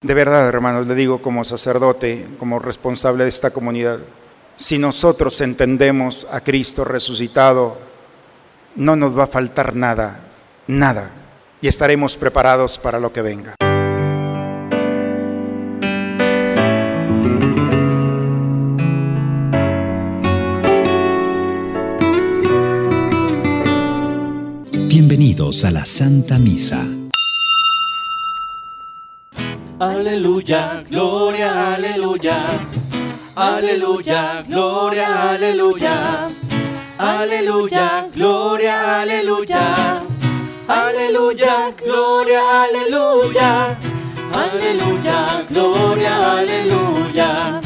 De verdad, hermanos, le digo como sacerdote, como responsable de esta comunidad, si nosotros entendemos a Cristo resucitado, no nos va a faltar nada, nada, y estaremos preparados para lo que venga. Bienvenidos a la Santa Misa. Aleluya, gloria, aleluya. Aleluya, gloria, aleluya. Aleluya, gloria, aleluya. Aleluya, gloria, aleluya. Aleluya, gloria, aleluya.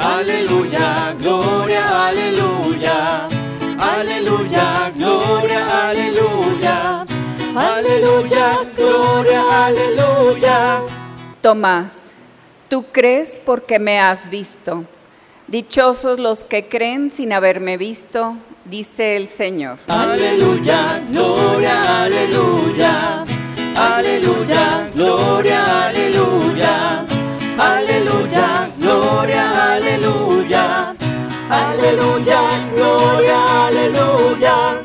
Aleluya, gloria, aleluya. Aleluya, gloria, aleluya. Aleluya, gloria, aleluya. Tomás, tú crees porque me has visto. Dichosos los que creen sin haberme visto, dice el Señor. Aleluya, gloria, aleluya. Aleluya, gloria, aleluya. Aleluya, gloria, aleluya. Aleluya, gloria, aleluya.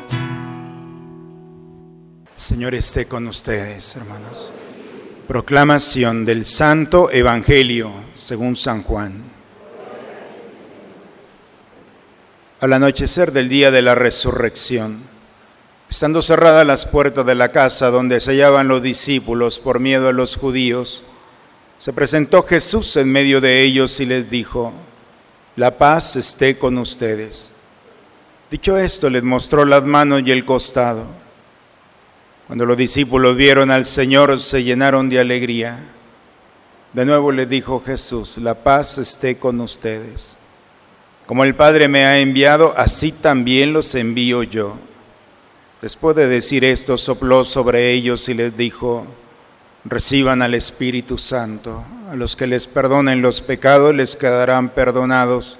Señor esté con ustedes, hermanos. Proclamación del Santo Evangelio según San Juan. Al anochecer del día de la resurrección, estando cerradas las puertas de la casa donde se hallaban los discípulos por miedo a los judíos, se presentó Jesús en medio de ellos y les dijo, la paz esté con ustedes. Dicho esto, les mostró las manos y el costado. Cuando los discípulos vieron al Señor, se llenaron de alegría. De nuevo les dijo Jesús, la paz esté con ustedes. Como el Padre me ha enviado, así también los envío yo. Después de decir esto, sopló sobre ellos y les dijo, reciban al Espíritu Santo. A los que les perdonen los pecados les quedarán perdonados,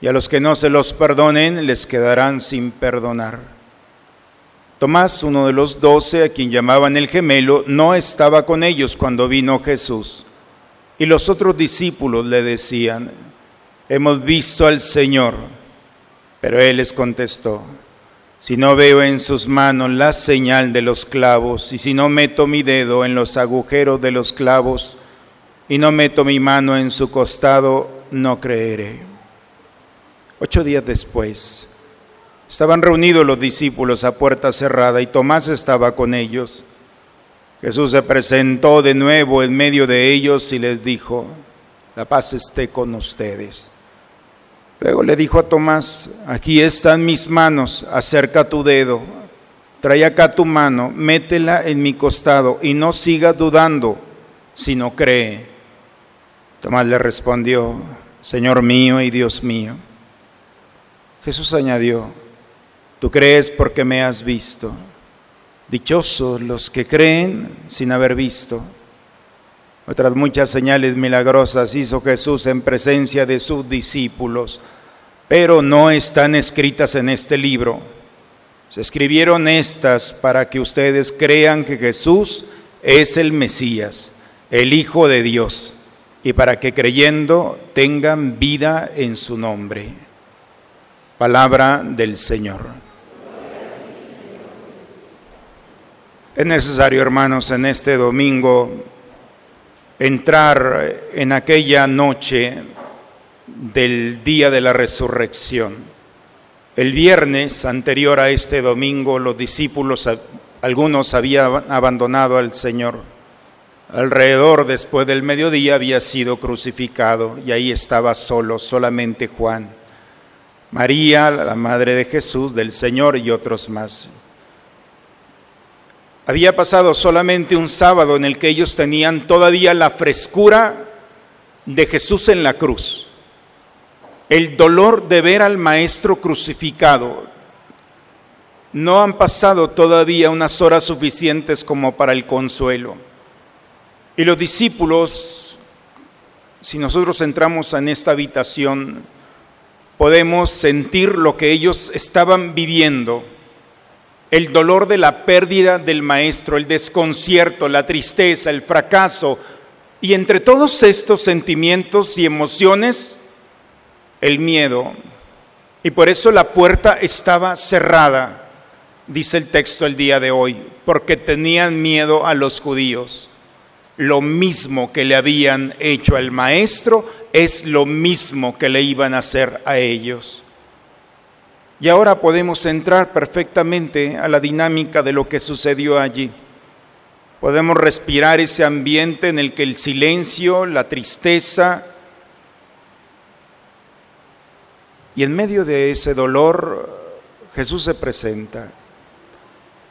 y a los que no se los perdonen les quedarán sin perdonar. Tomás, uno de los doce, a quien llamaban el gemelo, no estaba con ellos cuando vino Jesús. Y los otros discípulos le decían, hemos visto al Señor. Pero él les contestó, si no veo en sus manos la señal de los clavos, y si no meto mi dedo en los agujeros de los clavos, y no meto mi mano en su costado, no creeré. Ocho días después, estaban reunidos los discípulos a puerta cerrada y Tomás estaba con ellos. Jesús se presentó de nuevo en medio de ellos y les dijo, la paz esté con ustedes. Luego le dijo a Tomás, aquí están mis manos, acerca tu dedo, trae acá tu mano, métela en mi costado y no sigas dudando, sino cree. Tomás le respondió, Señor mío y Dios mío. Jesús añadió, tú crees porque me has visto. Dichosos los que creen sin haber visto. Otras muchas señales milagrosas hizo Jesús en presencia de sus discípulos, pero no están escritas en este libro. Se escribieron estas para que ustedes crean que Jesús es el Mesías, el Hijo de Dios, y para que creyendo tengan vida en su nombre. Palabra del Señor. Es necesario, hermanos, en este domingo entrar en aquella noche del día de la resurrección. El viernes anterior a este domingo los discípulos, algunos habían abandonado al Señor. Alrededor después del mediodía había sido crucificado y ahí estaba solo, solamente Juan. María, la madre de Jesús, del Señor y otros más. Había pasado solamente un sábado en el que ellos tenían todavía la frescura de Jesús en la cruz, el dolor de ver al Maestro crucificado. No han pasado todavía unas horas suficientes como para el consuelo. Y los discípulos, si nosotros entramos en esta habitación, podemos sentir lo que ellos estaban viviendo el dolor de la pérdida del maestro, el desconcierto, la tristeza, el fracaso Y entre todos estos sentimientos y emociones, el miedo. Y por eso la puerta estaba cerrada, dice el texto el día de hoy, porque tenían miedo a los judíos. Lo mismo que le habían hecho al maestro es lo mismo que le iban a hacer a ellos. Y ahora podemos entrar perfectamente a la dinámica de lo que sucedió allí. Podemos respirar ese ambiente en el que el silencio, la tristeza, y en medio de ese dolor Jesús se presenta.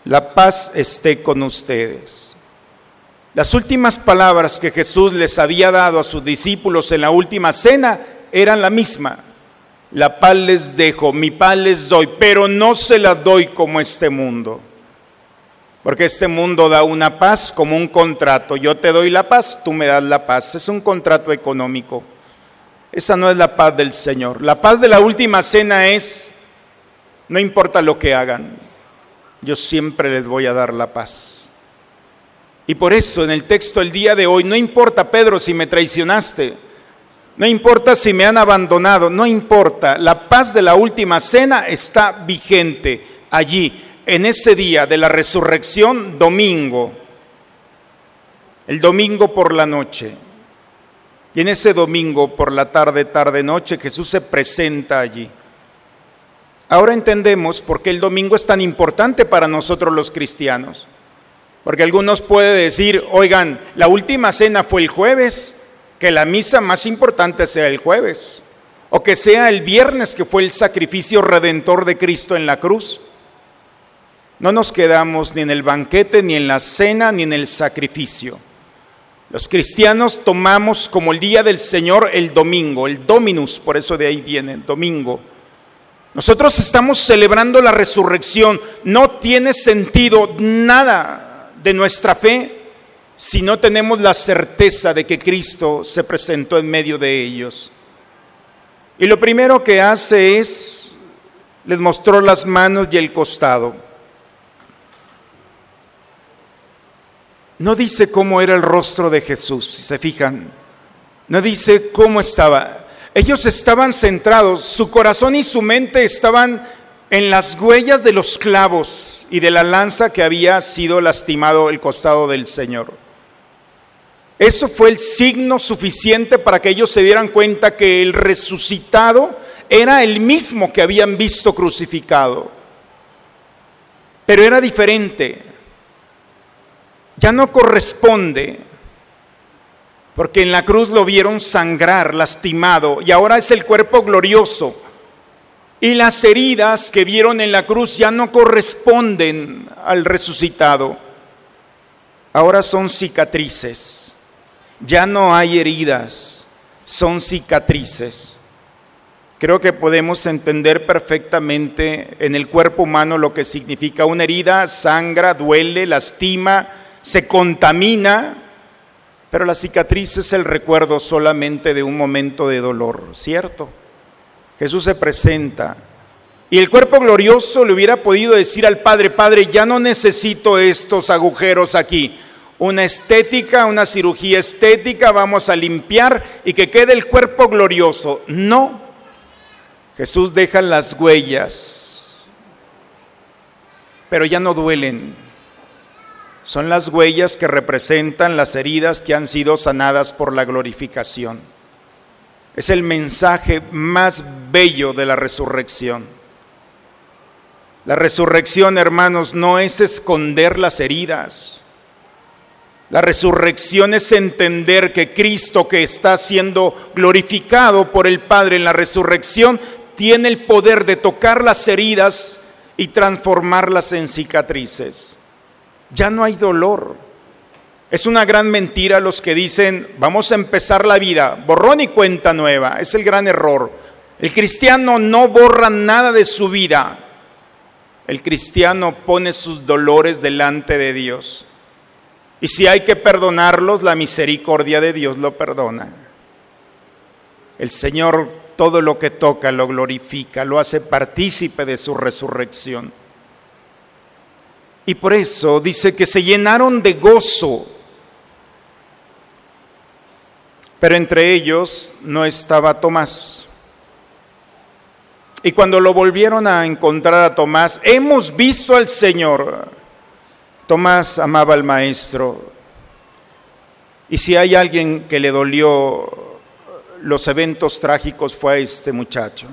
La paz esté con ustedes. Las últimas palabras que Jesús les había dado a sus discípulos en la última cena eran la misma. La paz les dejo, mi paz les doy, pero no se la doy como este mundo. Porque este mundo da una paz como un contrato. Yo te doy la paz, tú me das la paz. Es un contrato económico. Esa no es la paz del Señor. La paz de la última cena es, no importa lo que hagan, yo siempre les voy a dar la paz. Y por eso en el texto el día de hoy, no importa Pedro si me traicionaste, no importa si me han abandonado, no importa. La paz de la última cena está vigente allí, en ese día de la resurrección, domingo. El domingo por la noche. Y en ese domingo por la tarde, tarde, noche, Jesús se presenta allí. Ahora entendemos por qué el domingo es tan importante para nosotros los cristianos. Porque algunos pueden decir, oigan, la última cena fue el jueves, que la misa más importante sea el jueves, o que sea el viernes que fue el sacrificio redentor de Cristo en la cruz. No nos quedamos ni en el banquete, ni en la cena, ni en el sacrificio. Los cristianos tomamos como el día del Señor el domingo, el dominus, por eso de ahí viene, el domingo. Nosotros estamos celebrando la resurrección. No tiene sentido nada de nuestra fe si no tenemos la certeza de que Cristo se presentó en medio de ellos. Y lo primero que hace es, les mostró las manos y el costado. No dice cómo era el rostro de Jesús, si se fijan. No dice cómo estaba. Ellos estaban centrados, su corazón y su mente estaban en las huellas de los clavos y de la lanza que había sido lastimado el costado del Señor. Eso fue el signo suficiente para que ellos se dieran cuenta que el resucitado era el mismo que habían visto crucificado. Pero era diferente. Ya no corresponde. Porque en la cruz lo vieron sangrar, lastimado, y ahora es el cuerpo glorioso. Y las heridas que vieron en la cruz ya no corresponden al resucitado. Ahora son cicatrices ya no hay heridas, son cicatrices. Creo que podemos entender perfectamente en el cuerpo humano lo que significa una herida, sangra, duele, lastima, se contamina, pero la cicatriz es el recuerdo solamente de un momento de dolor, ¿cierto? Jesús se presenta y el cuerpo glorioso le hubiera podido decir al Padre, Padre, ya no necesito estos agujeros aquí, una estética, una cirugía estética, vamos a limpiar y que quede el cuerpo glorioso. No, Jesús deja las huellas, pero ya no duelen. Son las huellas que representan las heridas que han sido sanadas por la glorificación. Es el mensaje más bello de la resurrección. La resurrección, hermanos, no es esconder las heridas. La resurrección es entender que Cristo que está siendo glorificado por el Padre en la resurrección tiene el poder de tocar las heridas y transformarlas en cicatrices. Ya no hay dolor. Es una gran mentira los que dicen, vamos a empezar la vida, borrón y cuenta nueva. Es el gran error. El cristiano no borra nada de su vida. El cristiano pone sus dolores delante de Dios. Y si hay que perdonarlos, la misericordia de Dios lo perdona. El Señor todo lo que toca lo glorifica, lo hace partícipe de su resurrección. Y por eso dice que se llenaron de gozo. pero entre ellos no estaba Tomás. Y cuando lo volvieron a encontrar a Tomás, hemos visto al Señor. Tomás amaba al Maestro. Y si hay alguien que le dolió los eventos trágicos fue a este muchacho.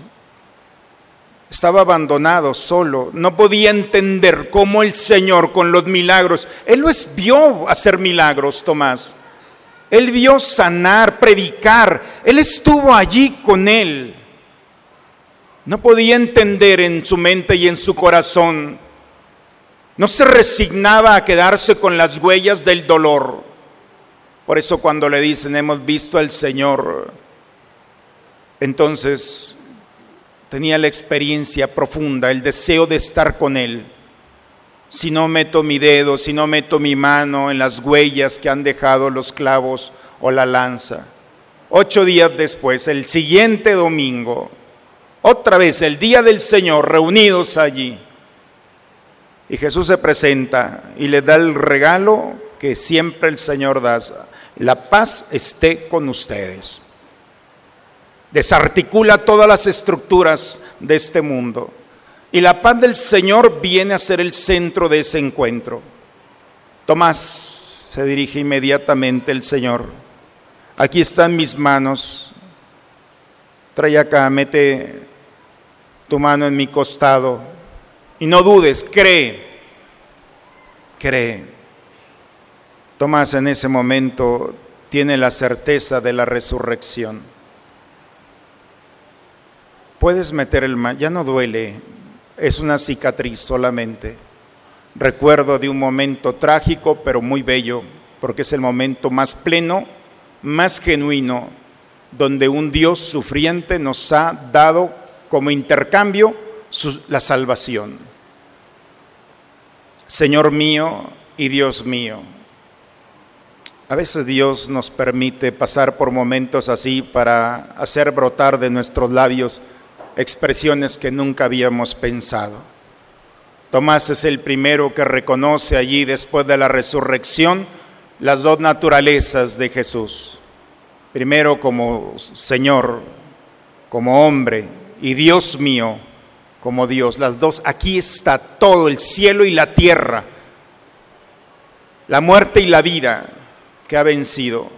Estaba abandonado, solo. No podía entender cómo el Señor con los milagros, Él lo vio hacer milagros, Tomás. Él vio sanar, predicar. Él estuvo allí con él. No podía entender en su mente y en su corazón. No se resignaba a quedarse con las huellas del dolor. Por eso cuando le dicen, hemos visto al Señor, entonces tenía la experiencia profunda, el deseo de estar con Él. Si no meto mi dedo, si no meto mi mano en las huellas que han dejado los clavos o la lanza. Ocho días después, el siguiente domingo, otra vez el día del Señor, reunidos allí. Y Jesús se presenta y le da el regalo que siempre el Señor da. La paz esté con ustedes. Desarticula todas las estructuras de este mundo. Y la paz del Señor viene a ser el centro de ese encuentro. Tomás se dirige inmediatamente el Señor. Aquí están mis manos. Trae acá, mete tu mano en mi costado y no dudes, cree, cree. Tomás en ese momento tiene la certeza de la resurrección. Puedes meter el mano, ya no duele, es una cicatriz solamente. Recuerdo de un momento trágico, pero muy bello, porque es el momento más pleno, más genuino, donde un Dios sufriente nos ha dado como intercambio la salvación. Señor mío y Dios mío. A veces Dios nos permite pasar por momentos así para hacer brotar de nuestros labios expresiones que nunca habíamos pensado. Tomás es el primero que reconoce allí después de la resurrección las dos naturalezas de Jesús. Primero como Señor, como hombre, y Dios mío como Dios. Las dos, aquí está todo, el cielo y la tierra, la muerte y la vida que ha vencido,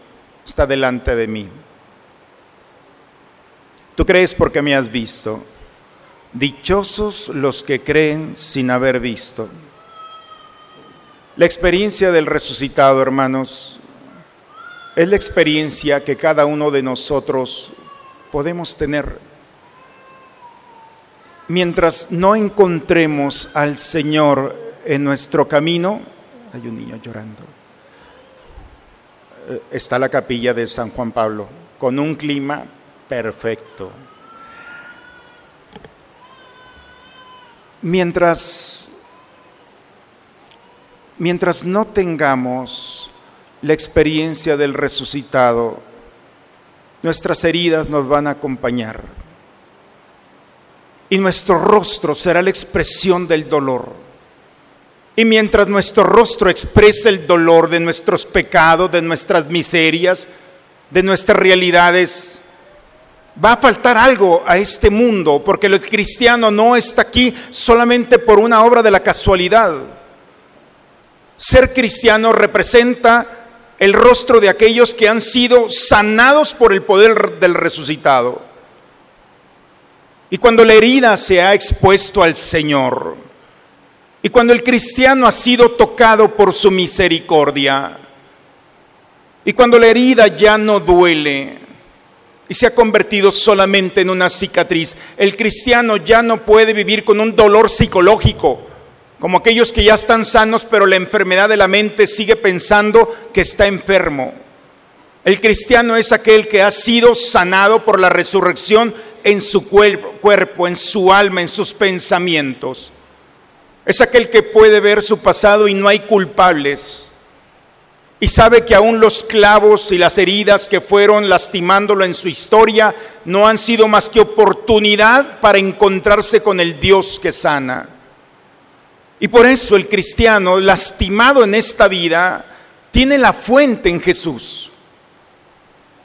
está delante de mí. Tú crees porque me has visto. Dichosos los que creen sin haber visto. La experiencia del resucitado, hermanos, es la experiencia que cada uno de nosotros podemos tener mientras no encontremos al Señor en nuestro camino, hay un niño llorando, eh, está la capilla de San Juan Pablo, con un clima perfecto. Mientras, mientras no tengamos la experiencia del resucitado, nuestras heridas nos van a acompañar y nuestro rostro será la expresión del dolor. Y mientras nuestro rostro expresa el dolor de nuestros pecados, de nuestras miserias, de nuestras realidades, va a faltar algo a este mundo, porque el cristiano no está aquí solamente por una obra de la casualidad. Ser cristiano representa el rostro de aquellos que han sido sanados por el poder del resucitado. Y cuando la herida se ha expuesto al Señor, y cuando el cristiano ha sido tocado por su misericordia, y cuando la herida ya no duele y se ha convertido solamente en una cicatriz, el cristiano ya no puede vivir con un dolor psicológico, como aquellos que ya están sanos, pero la enfermedad de la mente sigue pensando que está enfermo. El cristiano es aquel que ha sido sanado por la resurrección en su cuerpo, en su alma, en sus pensamientos. Es aquel que puede ver su pasado y no hay culpables. Y sabe que aún los clavos y las heridas que fueron lastimándolo en su historia no han sido más que oportunidad para encontrarse con el Dios que sana. Y por eso el cristiano, lastimado en esta vida, tiene la fuente en Jesús.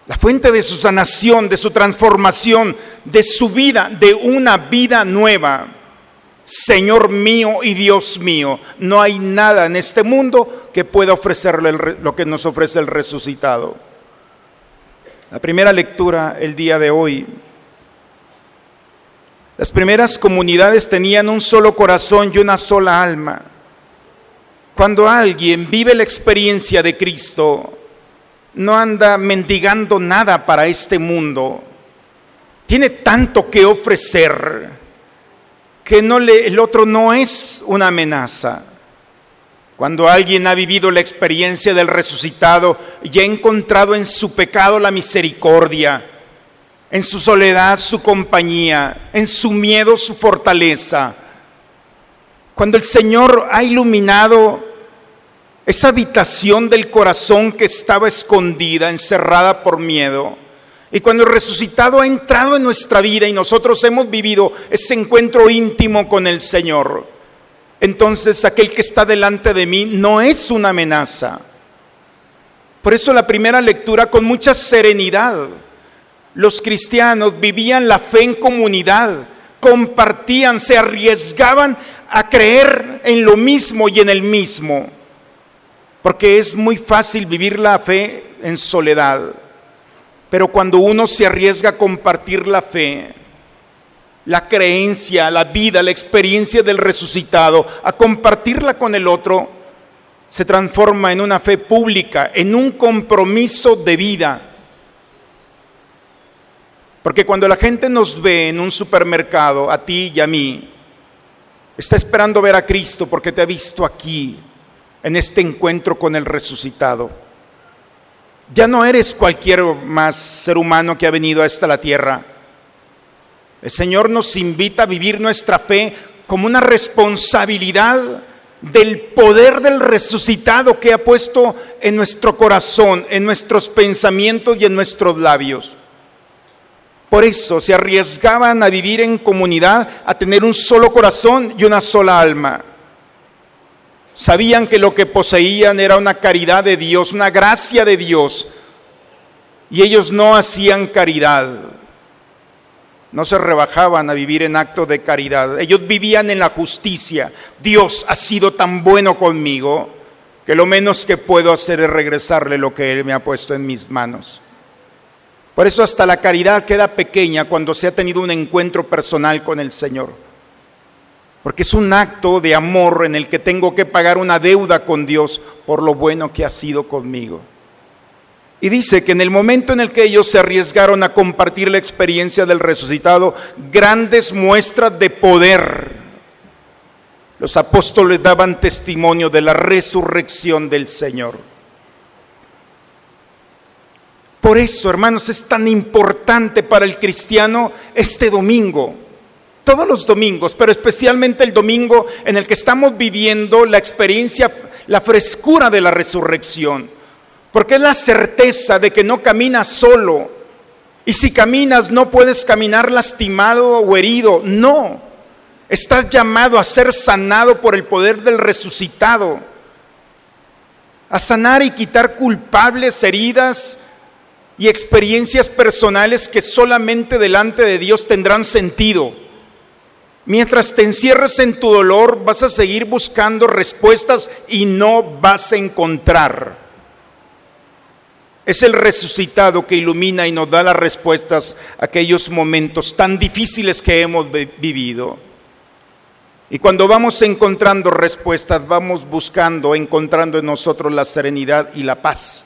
La fuente de su sanación, de su transformación, de su vida, de una vida nueva. Señor mío y Dios mío, no hay nada en este mundo que pueda ofrecerle lo que nos ofrece el resucitado. La primera lectura el día de hoy. Las primeras comunidades tenían un solo corazón y una sola alma. Cuando alguien vive la experiencia de Cristo, no anda mendigando nada para este mundo. Tiene tanto que ofrecer que el otro no es una amenaza. Cuando alguien ha vivido la experiencia del resucitado y ha encontrado en su pecado la misericordia, en su soledad su compañía, en su miedo su fortaleza, cuando el Señor ha iluminado esa habitación del corazón que estaba escondida, encerrada por miedo, y cuando el resucitado ha entrado en nuestra vida y nosotros hemos vivido ese encuentro íntimo con el Señor, entonces aquel que está delante de mí no es una amenaza. Por eso la primera lectura con mucha serenidad. Los cristianos vivían la fe en comunidad, compartían, se arriesgaban a creer en lo mismo y en el mismo. Porque es muy fácil vivir la fe en soledad. Pero cuando uno se arriesga a compartir la fe, la creencia, la vida, la experiencia del resucitado, a compartirla con el otro, se transforma en una fe pública, en un compromiso de vida. Porque cuando la gente nos ve en un supermercado, a ti y a mí, está esperando ver a Cristo porque te ha visto aquí, en este encuentro con el resucitado. Ya no eres cualquier más ser humano que ha venido a esta la tierra. El Señor nos invita a vivir nuestra fe como una responsabilidad del poder del resucitado que ha puesto en nuestro corazón, en nuestros pensamientos y en nuestros labios. Por eso se arriesgaban a vivir en comunidad, a tener un solo corazón y una sola alma. Sabían que lo que poseían era una caridad de Dios, una gracia de Dios. Y ellos no hacían caridad. No se rebajaban a vivir en acto de caridad. Ellos vivían en la justicia. Dios ha sido tan bueno conmigo que lo menos que puedo hacer es regresarle lo que Él me ha puesto en mis manos. Por eso hasta la caridad queda pequeña cuando se ha tenido un encuentro personal con el Señor porque es un acto de amor en el que tengo que pagar una deuda con Dios por lo bueno que ha sido conmigo. Y dice que en el momento en el que ellos se arriesgaron a compartir la experiencia del resucitado, grandes muestras de poder, los apóstoles daban testimonio de la resurrección del Señor. Por eso, hermanos, es tan importante para el cristiano este domingo todos los domingos, pero especialmente el domingo en el que estamos viviendo la experiencia, la frescura de la resurrección. Porque es la certeza de que no caminas solo. Y si caminas no puedes caminar lastimado o herido. No. Estás llamado a ser sanado por el poder del resucitado. A sanar y quitar culpables, heridas y experiencias personales que solamente delante de Dios tendrán sentido. Mientras te encierres en tu dolor, vas a seguir buscando respuestas y no vas a encontrar. Es el resucitado que ilumina y nos da las respuestas a aquellos momentos tan difíciles que hemos vivido. Y cuando vamos encontrando respuestas, vamos buscando, encontrando en nosotros la serenidad y la paz.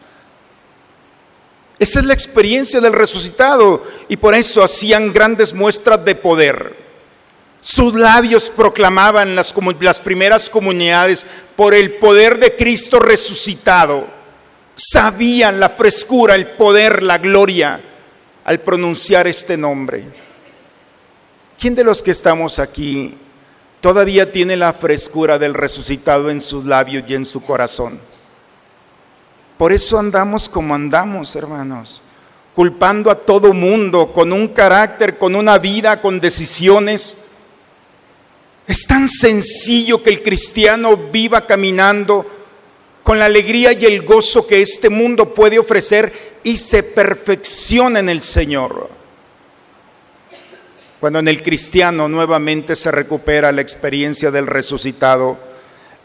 Esa es la experiencia del resucitado y por eso hacían grandes muestras de poder. Sus labios proclamaban las, primeras comunidades por el poder de Cristo resucitado. Sabían la frescura, el poder, la gloria al pronunciar este nombre. ¿Quién de los que estamos aquí todavía tiene la frescura del resucitado en sus labios y en su corazón? Por eso andamos como andamos, hermanos, culpando a todo mundo, con un carácter, con una vida, con decisiones es tan sencillo que el cristiano viva caminando con la alegría y el gozo que este mundo puede ofrecer y se perfecciona en el Señor. Cuando en el cristiano nuevamente se recupera la experiencia del resucitado,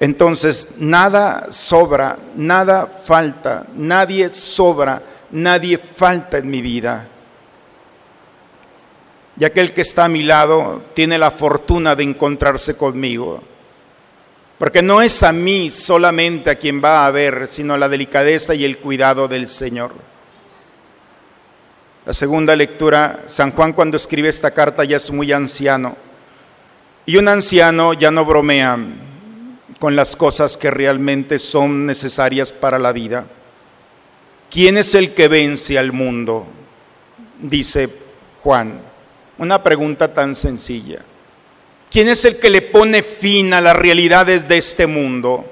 entonces nada sobra, nada falta, nadie sobra, nadie falta en mi vida. Y aquel que está a mi lado tiene la fortuna de encontrarse conmigo. Porque no es a mí solamente a quien va a ver, sino la delicadeza y el cuidado del Señor. La segunda lectura, San Juan cuando escribe esta carta ya es muy anciano. Y un anciano ya no bromea con las cosas que realmente son necesarias para la vida. ¿Quién es el que vence al mundo? Dice Juan. Una pregunta tan sencilla. ¿Quién es el que le pone fin a las realidades de este mundo?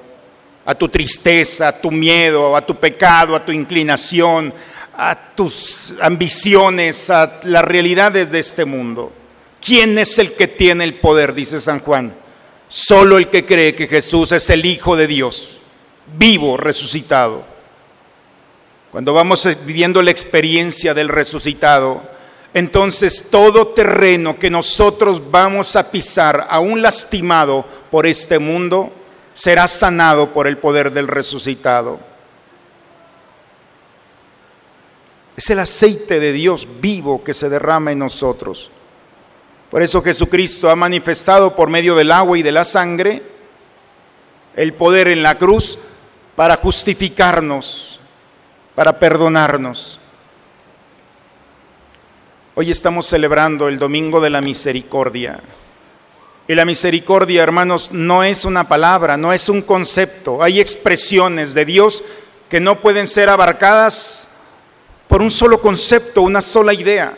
A tu tristeza, a tu miedo, a tu pecado, a tu inclinación, a tus ambiciones, a las realidades de este mundo. ¿Quién es el que tiene el poder? Dice San Juan. Solo el que cree que Jesús es el Hijo de Dios, vivo, resucitado. Cuando vamos viviendo la experiencia del resucitado, entonces todo terreno que nosotros vamos a pisar, aún lastimado por este mundo, será sanado por el poder del resucitado. Es el aceite de Dios vivo que se derrama en nosotros. Por eso Jesucristo ha manifestado por medio del agua y de la sangre el poder en la cruz para justificarnos, para perdonarnos. Hoy estamos celebrando el Domingo de la Misericordia. Y la misericordia, hermanos, no es una palabra, no es un concepto. Hay expresiones de Dios que no pueden ser abarcadas por un solo concepto, una sola idea.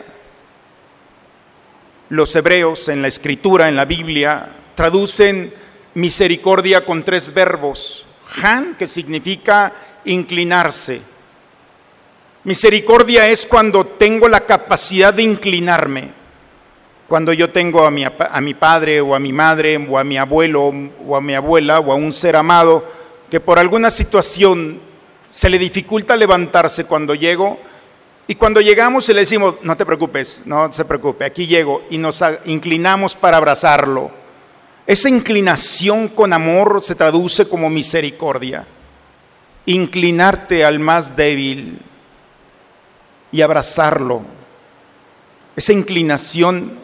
Los hebreos en la escritura, en la Biblia, traducen misericordia con tres verbos. Han, que significa inclinarse. Misericordia es cuando tengo la capacidad de inclinarme. Cuando yo tengo a mi, padre o a mi madre o a mi abuelo o a mi abuela o a un ser amado que por alguna situación se le dificulta levantarse cuando llego y cuando llegamos y le decimos, no te preocupes, no se preocupe, aquí llego y nos inclinamos para abrazarlo. Esa inclinación con amor se traduce como misericordia. Inclinarte al más débil, y abrazarlo. Esa inclinación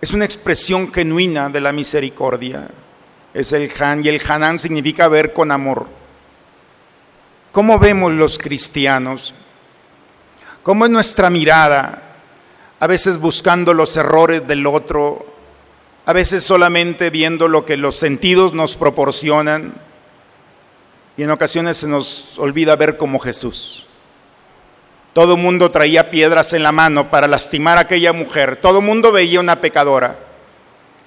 es una expresión genuina de la misericordia. Es el Han y el Hanan significa ver con amor. ¿Cómo vemos los cristianos? ¿Cómo es nuestra mirada? A veces buscando los errores del otro, a veces solamente viendo lo que los sentidos nos proporcionan y en ocasiones se nos olvida ver como Jesús. Todo mundo traía piedras en la mano para lastimar a aquella mujer. Todo mundo veía una pecadora.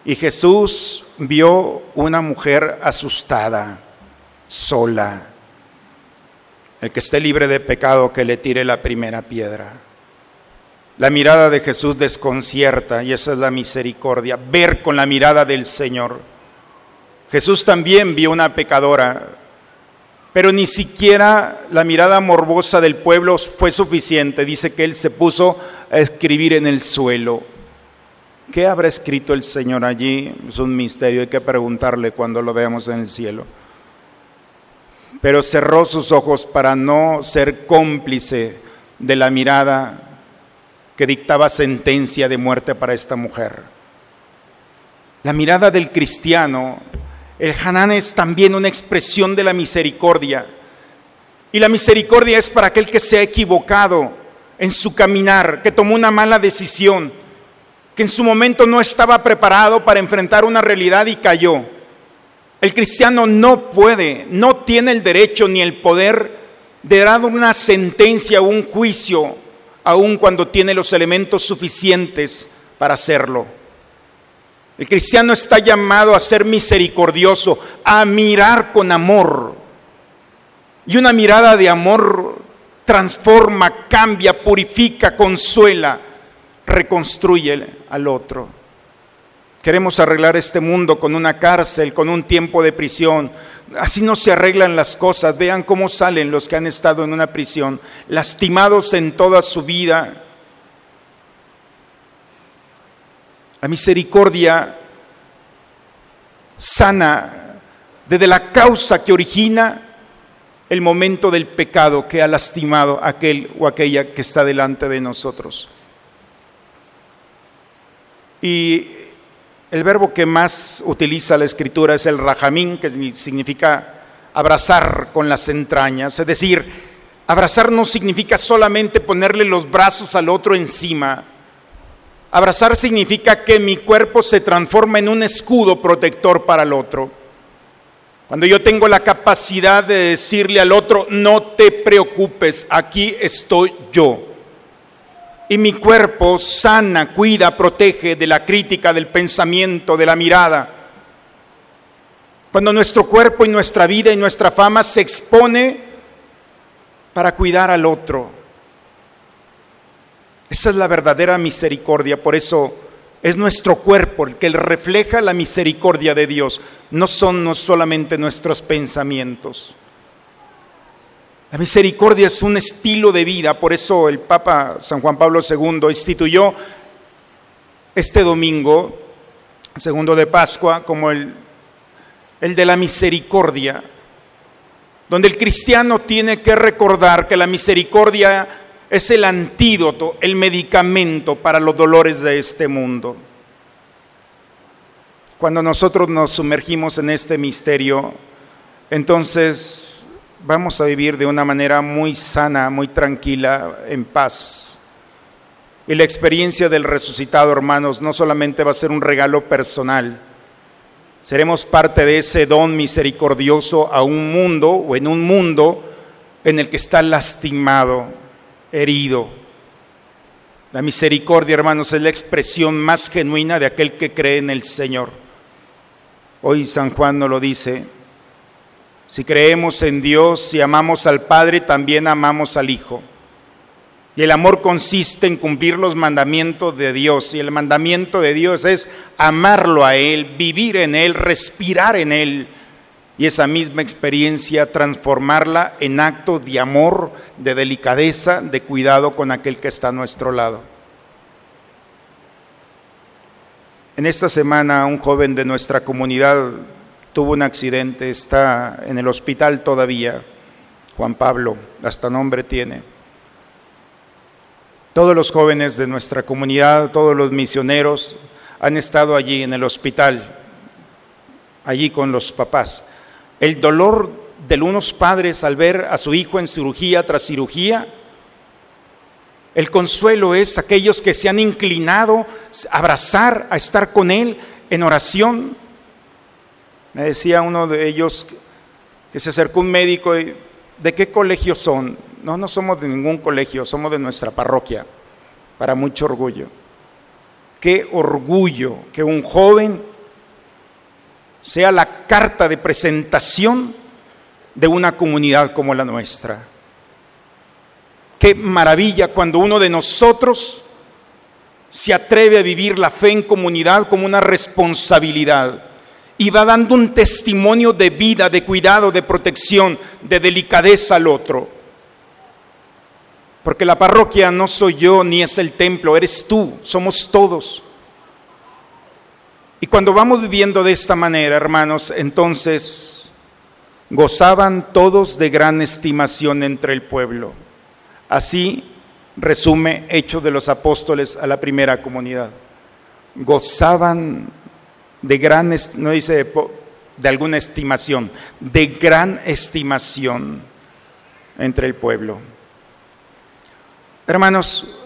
Y Jesús vio una mujer asustada, sola. El que esté libre de pecado, que le tire la primera piedra. La mirada de Jesús desconcierta y esa es la misericordia, ver con la mirada del Señor. Jesús también vio una pecadora, pero ni siquiera la mirada morbosa del pueblo fue suficiente. Dice que él se puso a escribir en el suelo. ¿Qué habrá escrito el Señor allí? Es un misterio, hay que preguntarle cuando lo veamos en el cielo. Pero cerró sus ojos para no ser cómplice de la mirada que dictaba sentencia de muerte para esta mujer. La mirada del cristiano el Hanán es también una expresión de la misericordia. Y la misericordia es para aquel que se ha equivocado en su caminar, que tomó una mala decisión, que en su momento no estaba preparado para enfrentar una realidad y cayó. El cristiano no puede, no tiene el derecho ni el poder de dar una sentencia o un juicio, aun cuando tiene los elementos suficientes para hacerlo. El cristiano está llamado a ser misericordioso, a mirar con amor. Y una mirada de amor transforma, cambia, purifica, consuela, reconstruye al otro. Queremos arreglar este mundo con una cárcel, con un tiempo de prisión. Así no se arreglan las cosas. Vean cómo salen los que han estado en una prisión, lastimados en toda su vida. La misericordia sana desde la causa que origina el momento del pecado que ha lastimado a aquel o aquella que está delante de nosotros. Y el verbo que más utiliza la escritura es el rajamín, que significa abrazar con las entrañas. Es decir, abrazar no significa solamente ponerle los brazos al otro encima. Abrazar significa que mi cuerpo se transforma en un escudo protector para el otro. Cuando yo tengo la capacidad de decirle al otro, no te preocupes, aquí estoy yo. Y mi cuerpo sana, cuida, protege de la crítica, del pensamiento, de la mirada. Cuando nuestro cuerpo y nuestra vida y nuestra fama se expone para cuidar al otro. Esa es la verdadera misericordia. Por eso es nuestro cuerpo el que refleja la misericordia de Dios, no son no solamente nuestros pensamientos. La misericordia es un estilo de vida, por eso el Papa San Juan Pablo II instituyó este domingo, segundo de Pascua, como el, el de la misericordia, donde el cristiano tiene que recordar que la misericordia es el antídoto, el medicamento para los dolores de este mundo. Cuando nosotros nos sumergimos en este misterio, entonces vamos a vivir de una manera muy sana, muy tranquila, en paz. Y la experiencia del resucitado, hermanos, no solamente va a ser un regalo personal, seremos parte de ese don misericordioso a un mundo o en un mundo en el que está lastimado, herido. La misericordia, hermanos, es la expresión más genuina de aquel que cree en el Señor. Hoy San Juan nos lo dice. Si creemos en Dios y amamos al Padre, también amamos al Hijo. Y el amor consiste en cumplir los mandamientos de Dios. Y el mandamiento de Dios es amarlo a Él, vivir en Él, respirar en Él y esa misma experiencia transformarla en acto de amor, de delicadeza, de cuidado con aquel que está a nuestro lado. En esta semana un joven de nuestra comunidad tuvo un accidente, está en el hospital todavía, Juan Pablo, hasta nombre tiene. Todos los jóvenes de nuestra comunidad, todos los misioneros han estado allí en el hospital, allí con los papás el dolor de unos padres al ver a su hijo en cirugía tras cirugía. El consuelo es aquellos que se han inclinado a abrazar, a estar con Él en oración. Me decía uno de ellos que se acercó un médico, y, ¿de qué colegio son? No, no somos de ningún colegio, somos de nuestra parroquia, para mucho orgullo. Qué orgullo que un joven sea la carta de presentación de una comunidad como la nuestra. Qué maravilla cuando uno de nosotros se atreve a vivir la fe en comunidad como una responsabilidad y va dando un testimonio de vida, de cuidado, de protección, de delicadeza al otro. Porque la parroquia no soy yo ni es el templo, eres tú, somos todos. Y cuando vamos viviendo de esta manera, hermanos, entonces gozaban todos de gran estimación entre el pueblo. Así resume Hechos de los Apóstoles a la primera comunidad. Gozaban de gran, no dice de alguna estimación, de gran estimación entre el pueblo. Hermanos,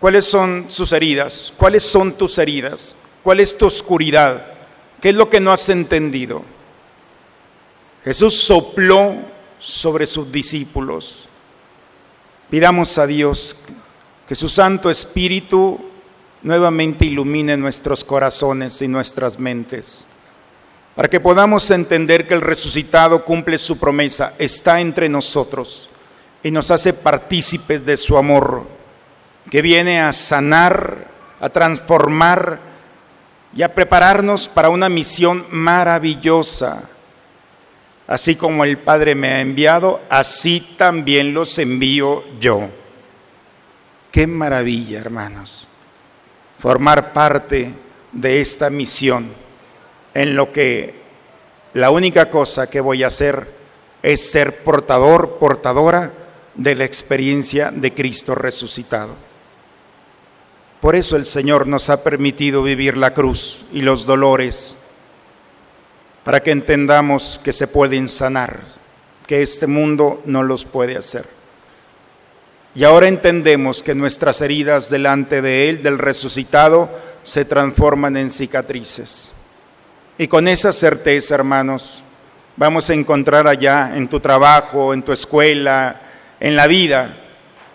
¿cuáles son sus heridas? ¿Cuáles son tus heridas? ¿Cuál es tu oscuridad? ¿Qué es lo que no has entendido? Jesús sopló sobre sus discípulos. Pidamos a Dios que su Santo Espíritu nuevamente ilumine nuestros corazones y nuestras mentes, para que podamos entender que el resucitado cumple su promesa, está entre nosotros y nos hace partícipes de su amor, que viene a sanar, a transformar, y a prepararnos para una misión maravillosa. Así como el Padre me ha enviado, así también los envío yo. Qué maravilla, hermanos, formar parte de esta misión en lo que la única cosa que voy a hacer es ser portador, portadora de la experiencia de Cristo resucitado. Por eso el Señor nos ha permitido vivir la cruz y los dolores, para que entendamos que se pueden sanar, que este mundo no los puede hacer. Y ahora entendemos que nuestras heridas delante de Él, del resucitado, se transforman en cicatrices. Y con esa certeza, hermanos, vamos a encontrar allá en tu trabajo, en tu escuela, en la vida,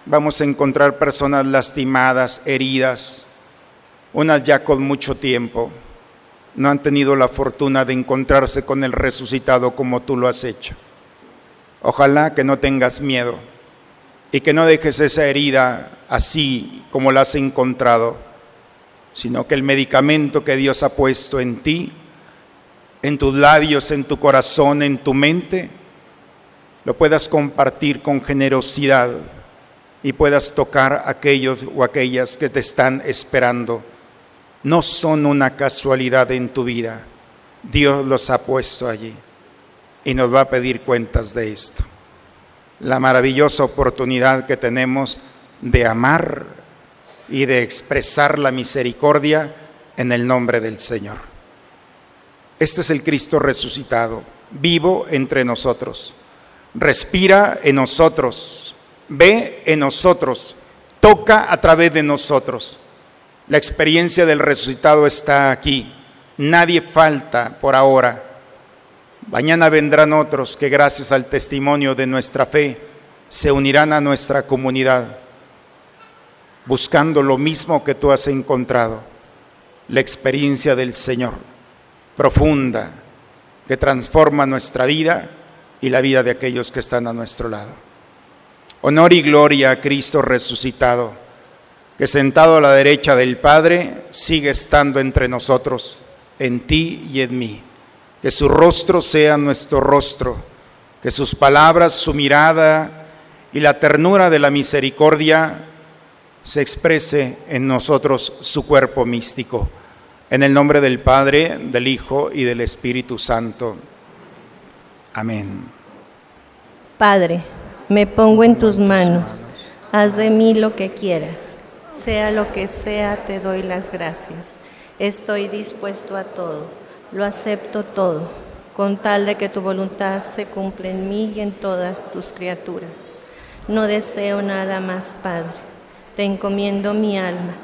vamos a encontrar personas lastimadas, heridas, unas ya con mucho tiempo. No han tenido la fortuna de encontrarse con el resucitado como tú lo has hecho. Ojalá que no tengas miedo y que no dejes esa herida así como la has encontrado, sino que el medicamento que Dios ha puesto en ti, en tus labios, en tu corazón, en tu mente, lo puedas compartir con generosidad y puedas tocar a aquellos o aquellas que te están esperando. No son una casualidad en tu vida. Dios los ha puesto allí y nos va a pedir cuentas de esto. La maravillosa oportunidad que tenemos de amar y de expresar la misericordia en el nombre del Señor. Este es el Cristo resucitado, vivo entre nosotros. Respira en nosotros, ve en nosotros, toca a través de nosotros. La experiencia del resucitado está aquí. Nadie falta por ahora. Mañana vendrán otros que gracias al testimonio de nuestra fe se unirán a nuestra comunidad, buscando lo mismo que tú has encontrado, la experiencia del Señor, profunda, que transforma nuestra vida y la vida de aquellos que están a nuestro lado. Honor y gloria a Cristo resucitado, que sentado a la derecha del Padre sigue estando entre nosotros, en ti y en mí. Que su rostro sea nuestro rostro, que sus palabras, su mirada y la ternura de la misericordia se exprese en nosotros su cuerpo místico. En el nombre del Padre, del Hijo y del Espíritu Santo. Amén. Padre me pongo en tus manos, haz de mí lo que quieras, sea lo que sea, te doy las gracias. Estoy dispuesto a todo, lo acepto todo, con tal de que tu voluntad se cumpla en mí y en todas tus criaturas. No deseo nada más, Padre. Te encomiendo mi alma,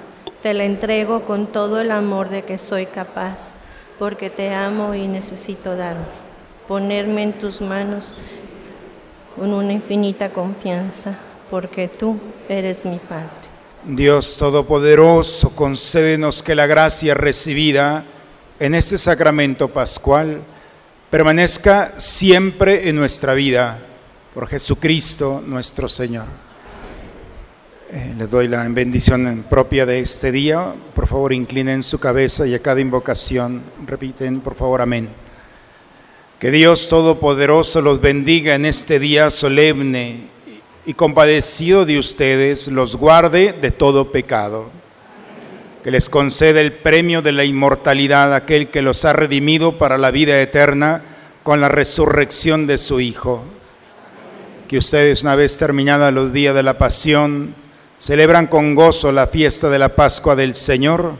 te la entrego con todo el amor de que soy capaz, porque te amo y necesito darme. Ponerme en tus manos con una infinita confianza, porque tú eres mi Padre. Dios Todopoderoso, concédenos que la gracia recibida en este sacramento pascual permanezca siempre en nuestra vida, por Jesucristo nuestro Señor. Eh, les doy la bendición propia de este día. Por favor, inclinen su cabeza y a cada invocación repiten, por favor, amén. Que Dios Todopoderoso los bendiga en este día solemne y compadecido de ustedes los guarde de todo pecado. Que les conceda el premio de la inmortalidad aquel que los ha redimido para la vida eterna con la resurrección de su Hijo. Que ustedes, una vez terminada los días de la pasión, celebran con gozo la fiesta de la Pascua del Señor,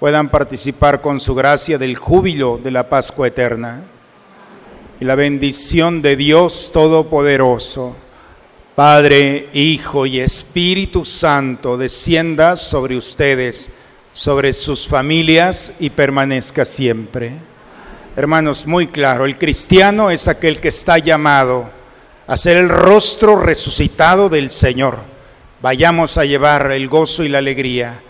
puedan participar con su gracia del júbilo de la Pascua eterna y la bendición de Dios Todopoderoso, Padre, Hijo y Espíritu Santo, descienda sobre ustedes, sobre sus familias y permanezca siempre. Hermanos, muy claro, el cristiano es aquel que está llamado a ser el rostro resucitado del Señor. Vayamos a llevar el gozo y la alegría.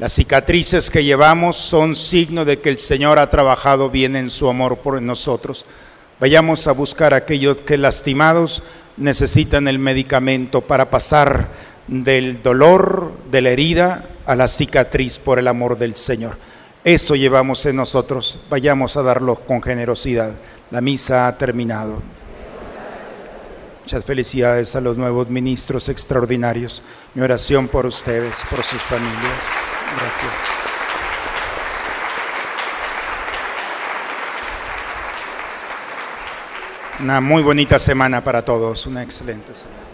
Las cicatrices que llevamos son signo de que el Señor ha trabajado bien en su amor por nosotros. Vayamos a buscar a aquellos que lastimados necesitan el medicamento para pasar del dolor, de la herida, a la cicatriz por el amor del Señor. Eso llevamos en nosotros. Vayamos a darlo con generosidad. La misa ha terminado. Muchas felicidades a los nuevos ministros extraordinarios. Mi oración por ustedes, por sus familias. Gracias. Una muy bonita semana para todos, una excelente semana.